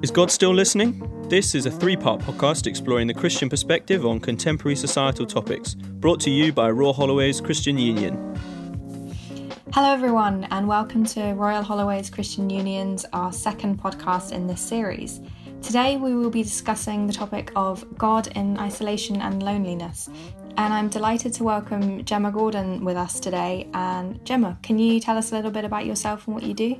Is God still listening? This is a three part podcast exploring the Christian perspective on contemporary societal topics, brought to you by Royal Holloway's Christian Union. Hello, everyone, and welcome to Royal Holloway's Christian Union's, our second podcast in this series. Today, we will be discussing the topic of God in isolation and loneliness. And I'm delighted to welcome Gemma Gordon with us today. And Gemma, can you tell us a little bit about yourself and what you do?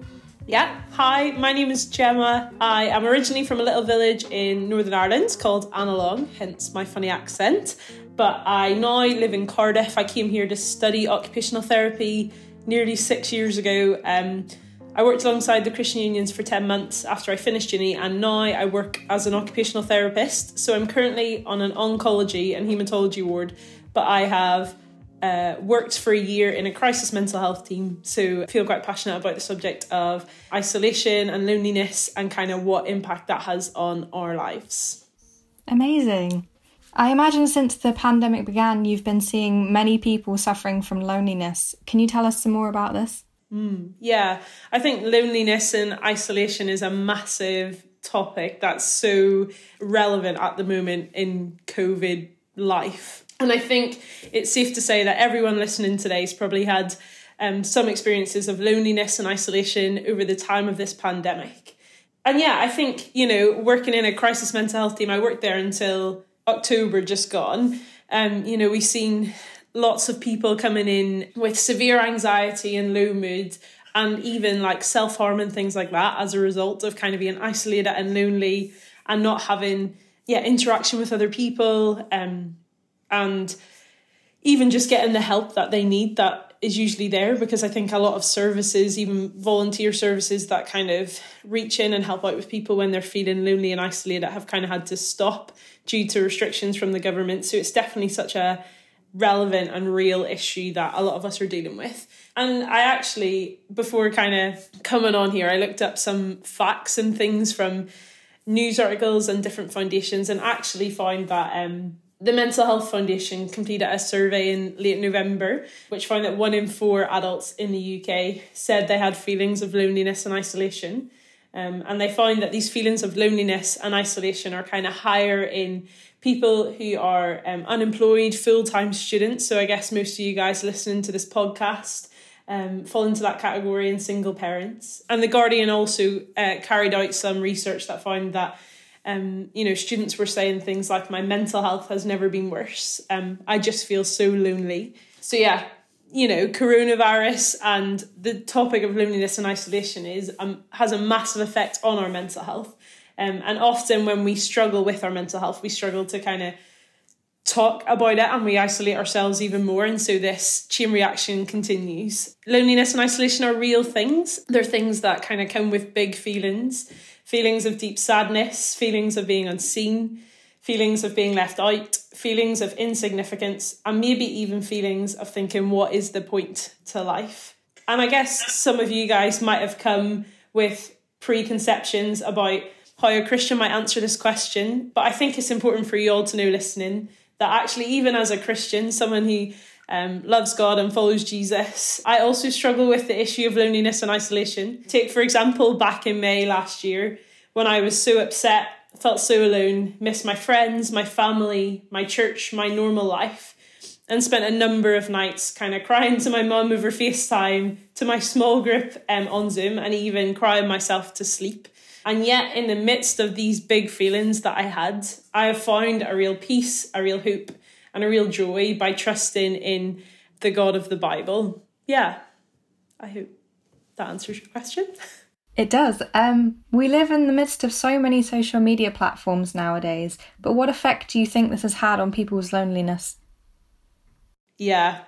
Yeah, hi, my name is Gemma. I am originally from a little village in Northern Ireland called Annalong, hence my funny accent. But I now live in Cardiff. I came here to study occupational therapy nearly six years ago. Um, I worked alongside the Christian Unions for 10 months after I finished uni, and now I work as an occupational therapist. So I'm currently on an oncology and haematology ward, but I have uh, worked for a year in a crisis mental health team, so I feel quite passionate about the subject of isolation and loneliness and kind of what impact that has on our lives. Amazing. I imagine since the pandemic began, you've been seeing many people suffering from loneliness. Can you tell us some more about this? Mm, yeah, I think loneliness and isolation is a massive topic that's so relevant at the moment in COVID life. And I think it's safe to say that everyone listening today has probably had um, some experiences of loneliness and isolation over the time of this pandemic. And yeah, I think, you know, working in a crisis mental health team, I worked there until October just gone. Um, you know, we've seen lots of people coming in with severe anxiety and low mood and even like self harm and things like that as a result of kind of being isolated and lonely and not having yeah interaction with other people um and even just getting the help that they need that is usually there because I think a lot of services, even volunteer services that kind of reach in and help out with people when they're feeling lonely and isolated, have kind of had to stop due to restrictions from the government. So it's definitely such a relevant and real issue that a lot of us are dealing with. And I actually, before kind of coming on here, I looked up some facts and things from news articles and different foundations and actually found that um, the Mental Health Foundation completed a survey in late November, which found that one in four adults in the UK said they had feelings of loneliness and isolation. Um, and they found that these feelings of loneliness and isolation are kind of higher in people who are um, unemployed, full time students. So I guess most of you guys listening to this podcast um, fall into that category and single parents. And The Guardian also uh, carried out some research that found that um, you know, students were saying things like, "My mental health has never been worse. Um, I just feel so lonely." So yeah, you know, coronavirus and the topic of loneliness and isolation is um, has a massive effect on our mental health. Um, and often when we struggle with our mental health, we struggle to kind of talk about it and we isolate ourselves even more. And so this chain reaction continues. Loneliness and isolation are real things. They're things that kind of come with big feelings feelings of deep sadness, feelings of being unseen, feelings of being left out, feelings of insignificance, and maybe even feelings of thinking, what is the point to life? And I guess some of you guys might have come with preconceptions about how a Christian might answer this question, but I think it's important for you all to know listening that actually, even as a Christian, someone who um, loves God and follows Jesus. I also struggle with the issue of loneliness and isolation. Take, for example, back in May last year when I was so upset, felt so alone, missed my friends, my family, my church, my normal life, and spent a number of nights kind of crying to my mum over FaceTime, to my small group um, on Zoom, and even crying myself to sleep. And yet, in the midst of these big feelings that I had, I have found a real peace, a real hope, and a real joy by trusting in the God of the Bible. Yeah, I hope that answers your question. It does. Um, we live in the midst of so many social media platforms nowadays, but what effect do you think this has had on people's loneliness? Yeah,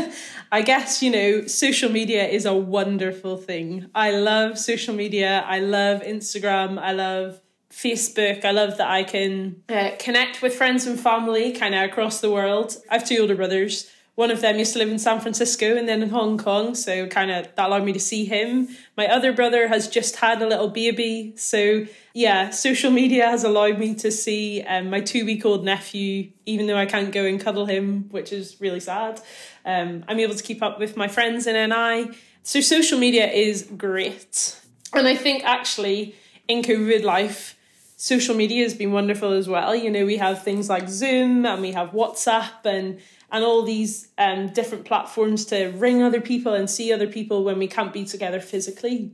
I guess, you know, social media is a wonderful thing. I love social media. I love Instagram. I love Facebook. I love that I can uh, connect with friends and family kind of across the world. I have two older brothers. One of them used to live in San Francisco and then in Hong Kong, so kind of that allowed me to see him. My other brother has just had a little baby, so yeah, social media has allowed me to see um, my two week old nephew, even though I can't go and cuddle him, which is really sad. Um, I'm able to keep up with my friends in NI. So social media is great. And I think actually in COVID life, social media has been wonderful as well. You know, we have things like Zoom and we have WhatsApp and and all these um, different platforms to ring other people and see other people when we can't be together physically.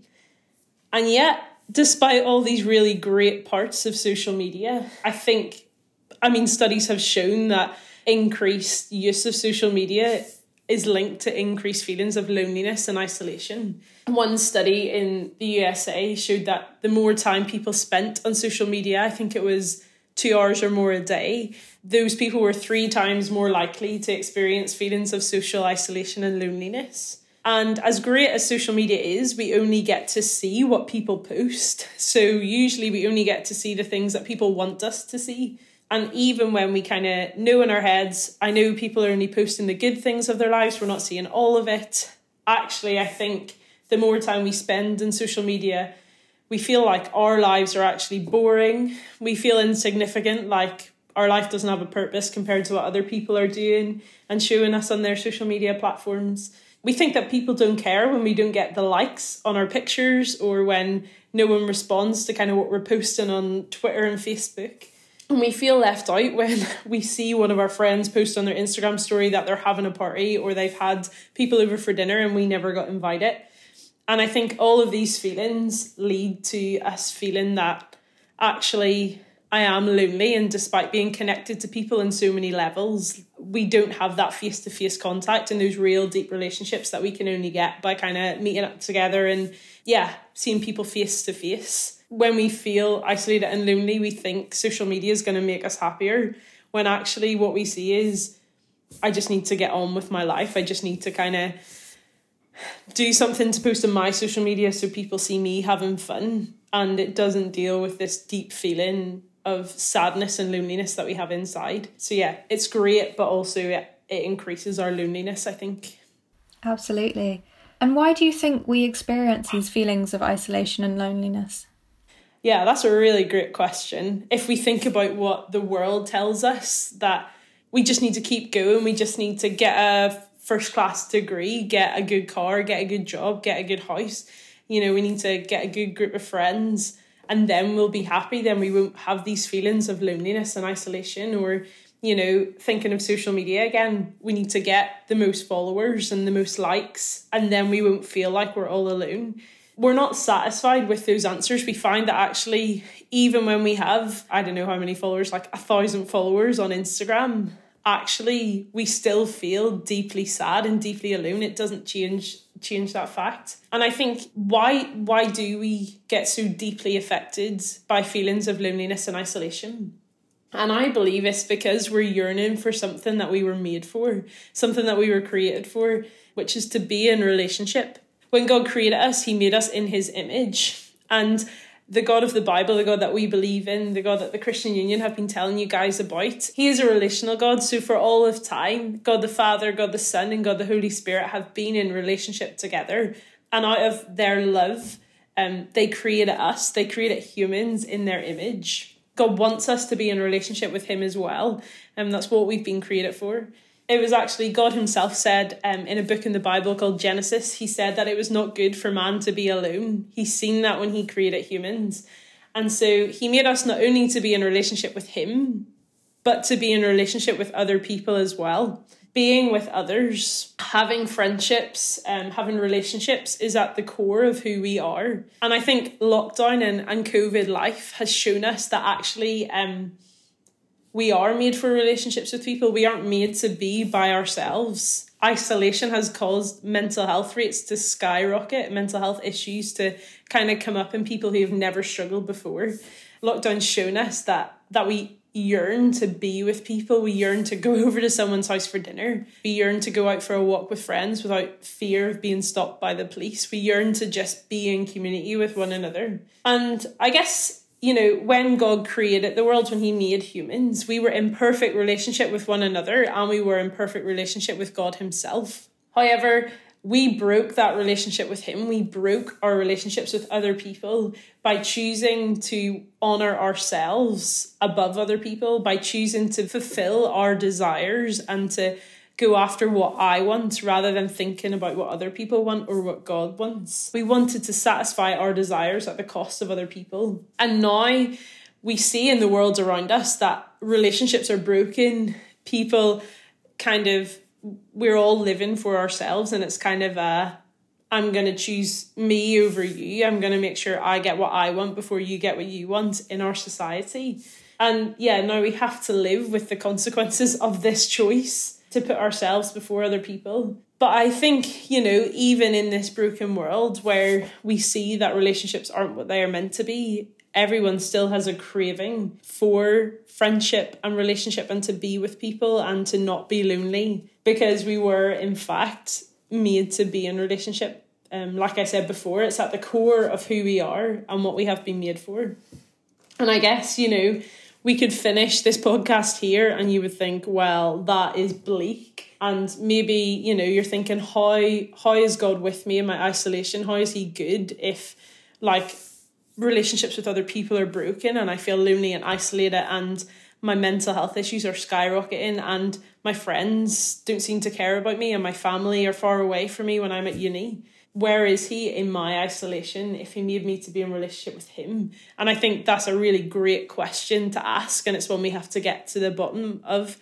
And yet, despite all these really great parts of social media, I think, I mean, studies have shown that increased use of social media is linked to increased feelings of loneliness and isolation. One study in the USA showed that the more time people spent on social media, I think it was two hours or more a day, those people were three times more likely to experience feelings of social isolation and loneliness. And as great as social media is, we only get to see what people post. So usually we only get to see the things that people want us to see. And even when we kind of know in our heads, I know people are only posting the good things of their lives, we're not seeing all of it. Actually, I think the more time we spend in social media, we feel like our lives are actually boring. We feel insignificant, like our life doesn't have a purpose compared to what other people are doing and showing us on their social media platforms. We think that people don't care when we don't get the likes on our pictures or when no one responds to kind of what we're posting on Twitter and Facebook. And we feel left out when we see one of our friends post on their Instagram story that they're having a party or they've had people over for dinner and we never got invited. And I think all of these feelings lead to us feeling that actually I am lonely, and despite being connected to people in so many levels, we don't have that face to face contact and those real deep relationships that we can only get by kind of meeting up together and, yeah, seeing people face to face. When we feel isolated and lonely, we think social media is going to make us happier, when actually what we see is, I just need to get on with my life. I just need to kind of do something to post on my social media so people see me having fun and it doesn't deal with this deep feeling of sadness and loneliness that we have inside. So yeah, it's great, but also it, it increases our loneliness, I think. Absolutely. And why do you think we experience these feelings of isolation and loneliness? Yeah, that's a really great question. If we think about what the world tells us, that we just need to keep going, we just need to get a first class degree, get a good car, get a good job, get a good house. You know, we need to get a good group of friends and then we'll be happy then we won't have these feelings of loneliness and isolation or you know thinking of social media again. We need to get the most followers and the most likes and then we won't feel like we're all alone. We're not satisfied with those answers. We find that actually even when we have i don't know how many followers like a thousand followers on instagram actually we still feel deeply sad and deeply alone. It doesn't change change that fact. And i think why why do we get so deeply affected by feelings of loneliness and isolation? And i believe it's because we're yearning for something that we were made for something that we were created for which is to be in relationship. When god created us he made us in his image. And the God of the Bible, the God that we believe in, the God that the Christian Union have been telling you guys about. He is a relational God. So for all of time, God the Father, God the Son, and God the Holy Spirit have been in relationship together. And out of their love, um, they created us, they created humans in their image. God wants us to be in relationship with Him as well. And um, that's what we've been created for it was actually God Himself said um, in a book in the Bible called Genesis, He said that it was not good for man to be alone. He's seen that when He created humans. And so He made us not only to be in relationship with Him, but to be in relationship with other people as well. Being with others, having friendships, um, having relationships is at the core of who we are. And I think lockdown and, and COVID life has shown us that actually um, we are made for relationships with people. We aren't made to be by ourselves. Isolation has caused mental health rates to skyrocket, mental health issues to kind of come up in people who have never struggled before. Lockdown's shown us that that we yearn to be with people. We yearn to go over to someone's house for dinner. We yearn to go out for a walk with friends without fear of being stopped by the police. We yearn to just be in community with one another. And I guess you know, when God created the world, when He made humans, we were in perfect relationship with one another and we were in perfect relationship with God Himself. However, we broke that relationship with Him. We broke our relationships with other people by choosing to honor ourselves above other people, by choosing to fulfill our desires and to go after what I want rather than thinking about what other people want or what God wants. We wanted to satisfy our desires at the cost of other people. And now we see in the world around us that relationships are broken. People kind of, we're all living for ourselves, and it's kind of a, I'm going to choose me over you. I'm going to make sure I get what I want before you get what you want in our society. And yeah, now we have to live with the consequences of this choice to put ourselves before other people. But I think, you know, even in this broken world where we see that relationships aren't what they are meant to be, everyone still has a craving for friendship and relationship and to be with people and to not be lonely because we were, in fact, made to be in relationship um, like I said before, it's at the core of who we are and what we have been made for. And I guess, you know, we could finish this podcast here and you would think, well, that is bleak. And maybe, you know, you're thinking, how how is God with me in my isolation? How is he good if like relationships with other people are broken and I feel lonely and isolated and my mental health issues are skyrocketing and my friends don't seem to care about me and my family are far away from me when I'm at uni where is he in my isolation if he made me to be in relationship with him? And i think that's a really great question to ask and it's one we have to get to the bottom of.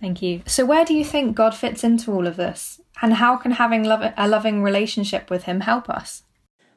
Thank you. So where do you think god fits into all of this? And how can having love- a loving relationship with him help us?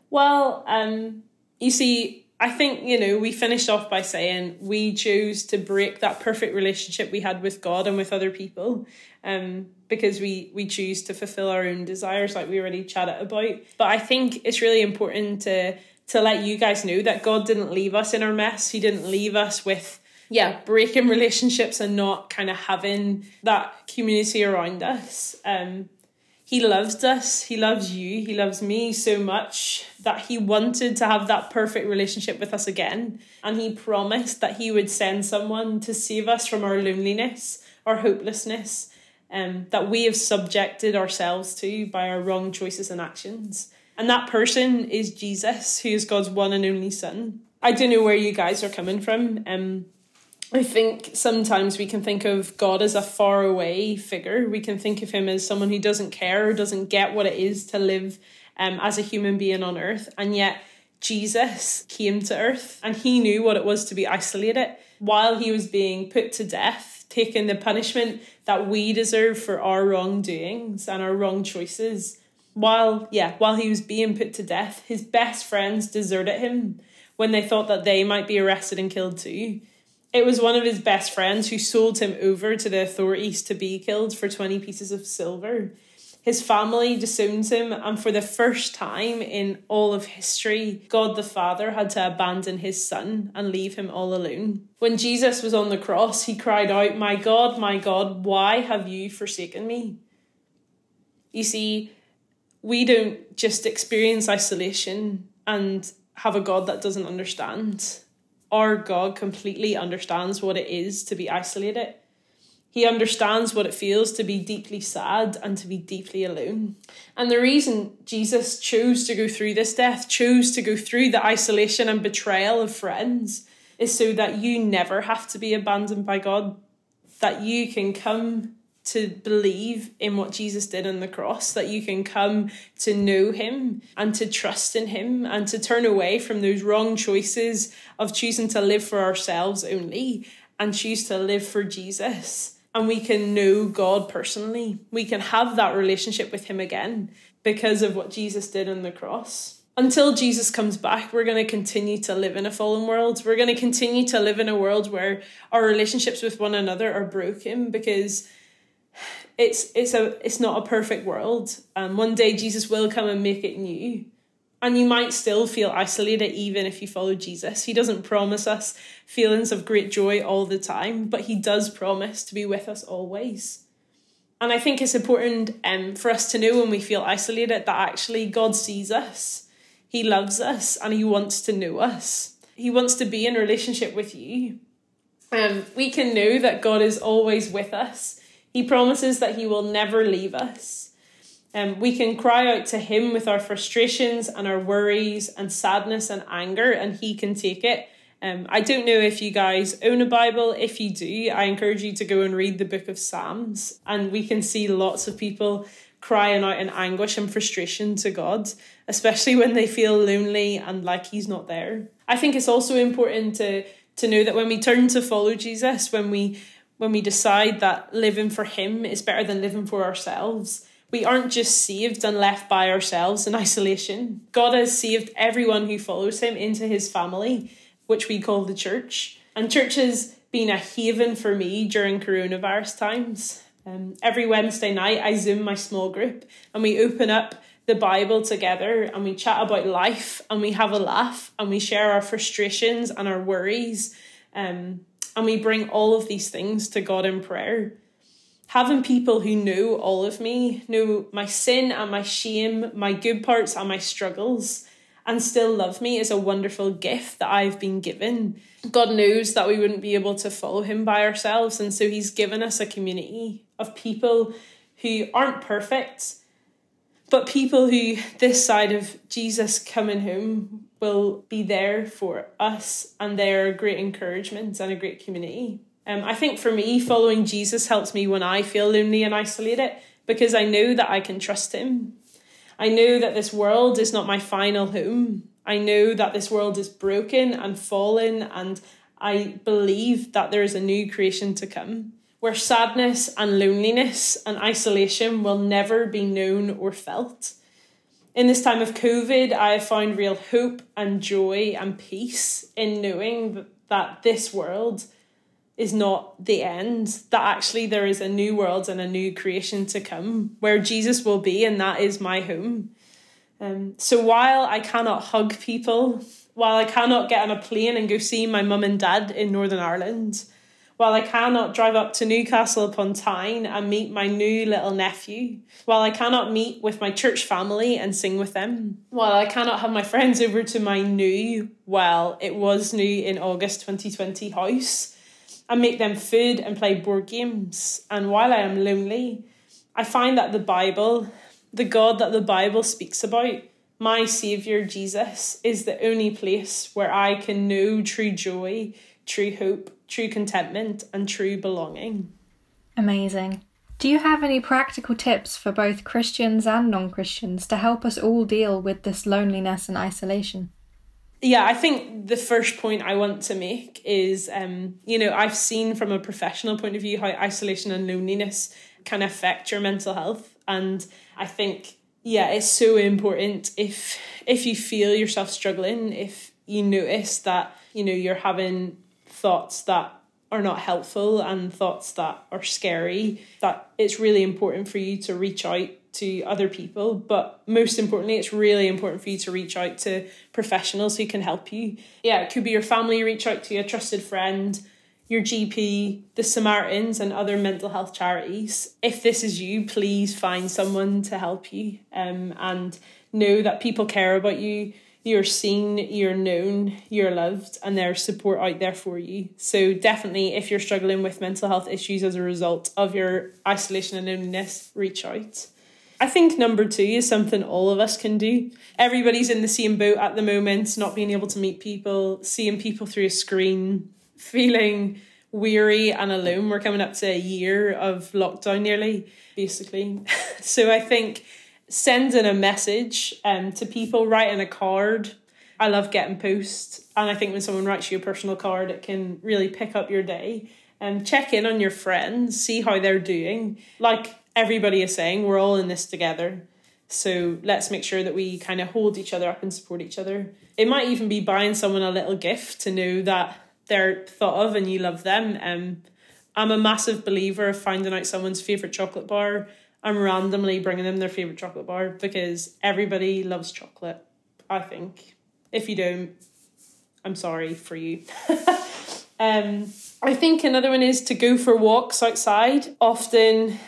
Well um you see I think, you know, we finished off by saying we chose to break that perfect relationship we had with God and with other people. Um, because we we choose to fulfill our own desires like we already chatted about. But I think it's really important to to let you guys know that God didn't leave us in our mess. He didn't leave us with yeah, breaking relationships and not kind of having that community around us. Um, he loves us, he loves you, he loves me so much that he wanted to have that perfect relationship with us again. And he promised that he would send someone to save us from our loneliness, our hopelessness, um, that we have subjected ourselves to by our wrong choices and actions. And that person is Jesus, who is God's one and only Son. I don't know where you guys are coming from. Um, I think sometimes we can think of God as a faraway figure. We can think of him as someone who doesn't care or doesn't get what it is to live um, as a human being on earth. And yet, Jesus came to earth and he knew what it was to be isolated while he was being put to death, taking the punishment that we deserve for our wrongdoings and our wrong choices. While, yeah, while he was being put to death, his best friends deserted him when they thought that they might be arrested and killed too. It was one of his best friends who sold him over to the authorities to be killed for 20 pieces of silver. His family disowns him, and for the first time in all of history, God the Father had to abandon his son and leave him all alone. When Jesus was on the cross, he cried out, My God, my God, why have you forsaken me? You see, we don't just experience isolation and have a God that doesn't understand our God completely understands what it is to be isolated. He understands what it feels to be deeply sad and to be deeply alone. And the reason Jesus chose to go through this death, chose to go through the isolation and betrayal of friends, is so that you never have to be abandoned by God, that you can come to believe in what Jesus did on the cross, that you can come to know Him and to trust in Him and to turn away from those wrong choices of choosing to live for ourselves only and choose to live for Jesus. And we can know God personally. We can have that relationship with Him again because of what Jesus did on the cross. Until Jesus comes back, we're going to continue to live in a fallen world. We're going to continue to live in a world where our relationships with one another are broken because it's it's a it's not a perfect world. And one day Jesus will come and make it new. And you might still feel isolated even if you follow Jesus. He doesn't promise us feelings of great joy all the time, but he does promise to be with us always. And I think it's important um, for us to know when we feel isolated that actually God sees us, He loves us, and He wants to know us. He wants to be in relationship with you. Um, we can know that God is always with us he promises that He will never leave us. Um, we can cry out to Him with our frustrations and our worries and sadness and anger, and He can take it. Um, I don't know if you guys own a Bible. If you do, I encourage you to go and read the book of Psalms, and we can see lots of people crying out in anguish and frustration to God, especially when they feel lonely and like He's not there. I think it's also important to to know that when we turn to follow Jesus, when we when we decide that living for him is better than living for ourselves, we aren't just saved and left by ourselves in isolation. God has saved everyone who follows him into his family, which we call the church. And church has been a haven for me during coronavirus times. Um, every Wednesday night, I Zoom my small group and we open up the Bible together and we chat about life and we have a laugh and we share our frustrations and our worries. Um, and we bring all of these things to God in prayer having people who know all of me, know my sin and my shame, my good parts and my struggles, and still love me is a wonderful gift that I've been given. God knows that we wouldn't be able to follow Him by ourselves, and so He's given us a community of people who aren't perfect, but people who, this side of Jesus coming home, will be there for us, and they're a great encouragement and a great community. Um, I think for me, following Jesus helps me when I feel lonely and isolated because I know that I can trust Him. I know that this world is not my final home. I know that this world is broken and fallen, and I believe that there is a new creation to come where sadness and loneliness and isolation will never be known or felt. In this time of COVID, I have found real hope and joy and peace in knowing that this world is not the end, that actually there is a new world and a new creation to come where Jesus will be, and that is my home. Um, so while I cannot hug people, while I cannot get on a plane and go see my mum and dad in Northern Ireland, while I cannot drive up to Newcastle upon Tyne and meet my new little nephew, while I cannot meet with my church family and sing with them, while I cannot have my friends over to my new, well, it was new in August 2020 house, and make them food and play board games. And while I am lonely, I find that the Bible, the God that the Bible speaks about, my Saviour Jesus, is the only place where I can know true joy, true hope, true contentment, and true belonging. Amazing. Do you have any practical tips for both Christians and non Christians to help us all deal with this loneliness and isolation? Yeah, I think the first point I want to make is, um, you know, I've seen from a professional point of view how isolation and loneliness can affect your mental health, and I think, yeah, it's so important if if you feel yourself struggling, if you notice that you know you're having thoughts that are not helpful and thoughts that are scary, that it's really important for you to reach out to other people, but most importantly, it's really important for you to reach out to professionals who can help you. Yeah, it could be your family, reach out to a trusted friend, your GP, the Samaritans, and other mental health charities. If this is you, please find someone to help you um, and know that people care about you. You're seen, you're known, you're loved, and there's support out there for you. So, definitely, if you're struggling with mental health issues as a result of your isolation and loneliness, reach out. I think number two is something all of us can do. Everybody's in the same boat at the moment, not being able to meet people, seeing people through a screen, feeling weary and alone. We're coming up to a year of lockdown nearly, basically. so I think sending a message um, to people, writing a card. I love getting posts, and I think when someone writes you a personal card, it can really pick up your day. And check in on your friends, see how they're doing. Like everybody is saying we're all in this together. So let's make sure that we kind of hold each other up and support each other. It might even be buying someone a little gift to know that they're thought of and you love them. Um, I'm a massive believer of finding out someone's favourite chocolate bar and randomly bringing them their favourite chocolate bar because everybody loves chocolate, I think. If you don't, I'm sorry for you. um, I think another one is to go for walks outside. Often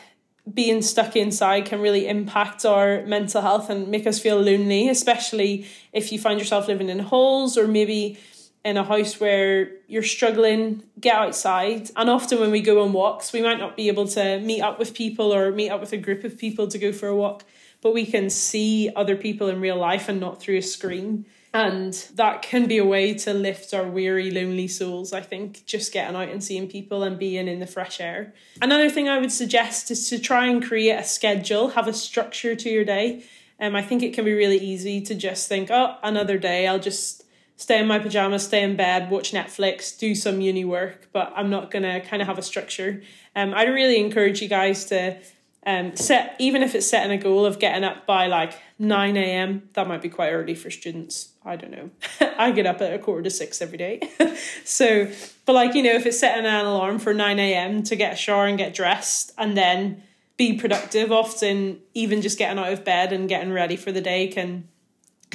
being stuck inside can really impact our mental health and make us feel lonely, especially if you find yourself living in halls or maybe in a house where you're struggling, get outside. And often when we go on walks, we might not be able to meet up with people or meet up with a group of people to go for a walk, but we can see other people in real life and not through a screen. And that can be a way to lift our weary, lonely souls, I think, just getting out and seeing people and being in the fresh air. Another thing I would suggest is to try and create a schedule, have a structure to your day. Um, I think it can be really easy to just think, oh, another day, I'll just stay in my pajamas, stay in bed, watch Netflix, do some uni work, but I'm not gonna kind of have a structure. Um, I'd really encourage you guys to um, set, even if it's setting a goal of getting up by like 9 a.m., that might be quite early for students. I don't know. I get up at a quarter to six every day. so, but like, you know, if it's setting an alarm for 9 a.m. to get a shower and get dressed and then be productive, often even just getting out of bed and getting ready for the day can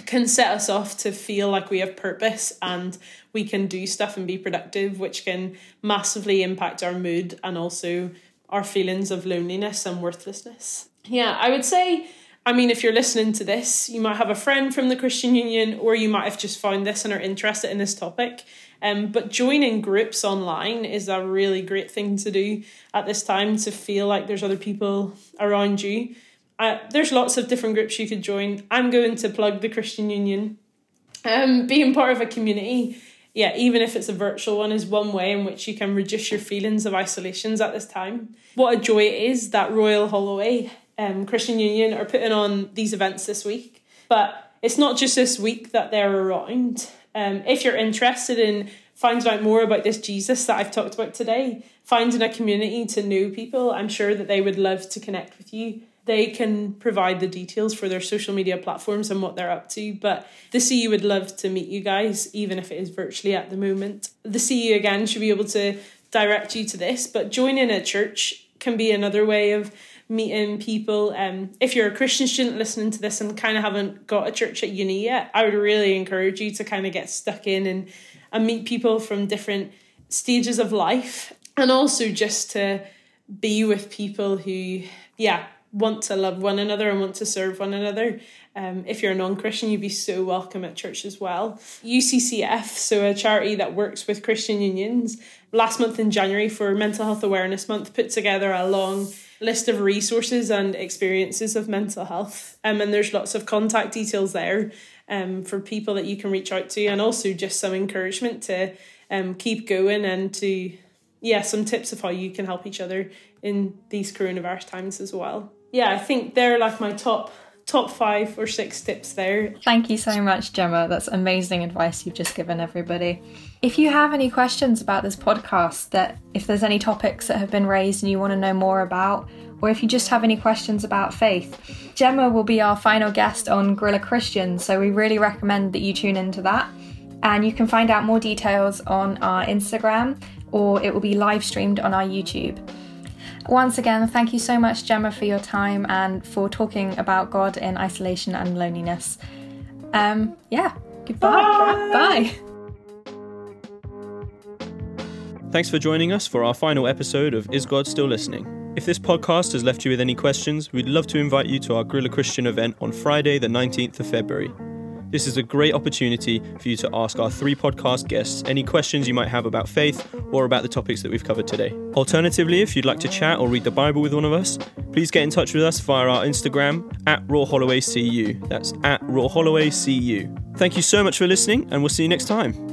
can set us off to feel like we have purpose and we can do stuff and be productive, which can massively impact our mood and also our feelings of loneliness and worthlessness. Yeah, I would say, I mean, if you're listening to this, you might have a friend from the Christian Union or you might have just found this and are interested in this topic. Um, but joining groups online is a really great thing to do at this time to feel like there's other people around you uh, there's lots of different groups you could join. I'm going to plug the Christian Union. Um, being part of a community, yeah, even if it's a virtual one, is one way in which you can reduce your feelings of isolations at this time. What a joy it is that Royal Holloway um, Christian Union are putting on these events this week. But it's not just this week that they're around. Um, if you're interested in finding out more about this Jesus that I've talked about today, finding a community to know people, I'm sure that they would love to connect with you they can provide the details for their social media platforms and what they're up to. But the CU would love to meet you guys, even if it is virtually at the moment. The CU again should be able to direct you to this, but joining a church can be another way of meeting people. Um, if you're a Christian student listening to this and kind of haven't got a church at uni yet, I would really encourage you to kind of get stuck in and, and meet people from different stages of life and also just to be with people who, yeah, want to love one another and want to serve one another. Um, if you're a non Christian, you'd be so welcome at church as well. UCCF, so a charity that works with Christian unions, last month in January for Mental Health Awareness Month, put together a long list of resources and experiences of mental health. Um, and there's lots of contact details there um, for people that you can reach out to, and also just some encouragement to um, keep going and to, yeah, some tips of how you can help each other in these coronavirus times as well yeah, I think they're like my top top five or six tips there. Thank you so much, Gemma. That's amazing advice you've just given everybody. If you have any questions about this podcast, that if there's any topics that have been raised and you want to know more about, or if you just have any questions about faith, Gemma will be our final guest on Gorilla Christian, so we really recommend that you tune into that. And you can find out more details on our Instagram or it will be live streamed on our YouTube. Once again, thank you so much, Gemma, for your time and for talking about God in isolation and loneliness. Um, yeah, goodbye. Bye. Bye. Thanks for joining us for our final episode of Is God Still Listening? If this podcast has left you with any questions, we'd love to invite you to our Guerrilla Christian event on Friday, the 19th of February. This is a great opportunity for you to ask our three podcast guests any questions you might have about faith or about the topics that we've covered today. Alternatively, if you'd like to chat or read the Bible with one of us, please get in touch with us via our Instagram at Royal Holloway CU. That's at Royal Holloway CU. Thank you so much for listening, and we'll see you next time.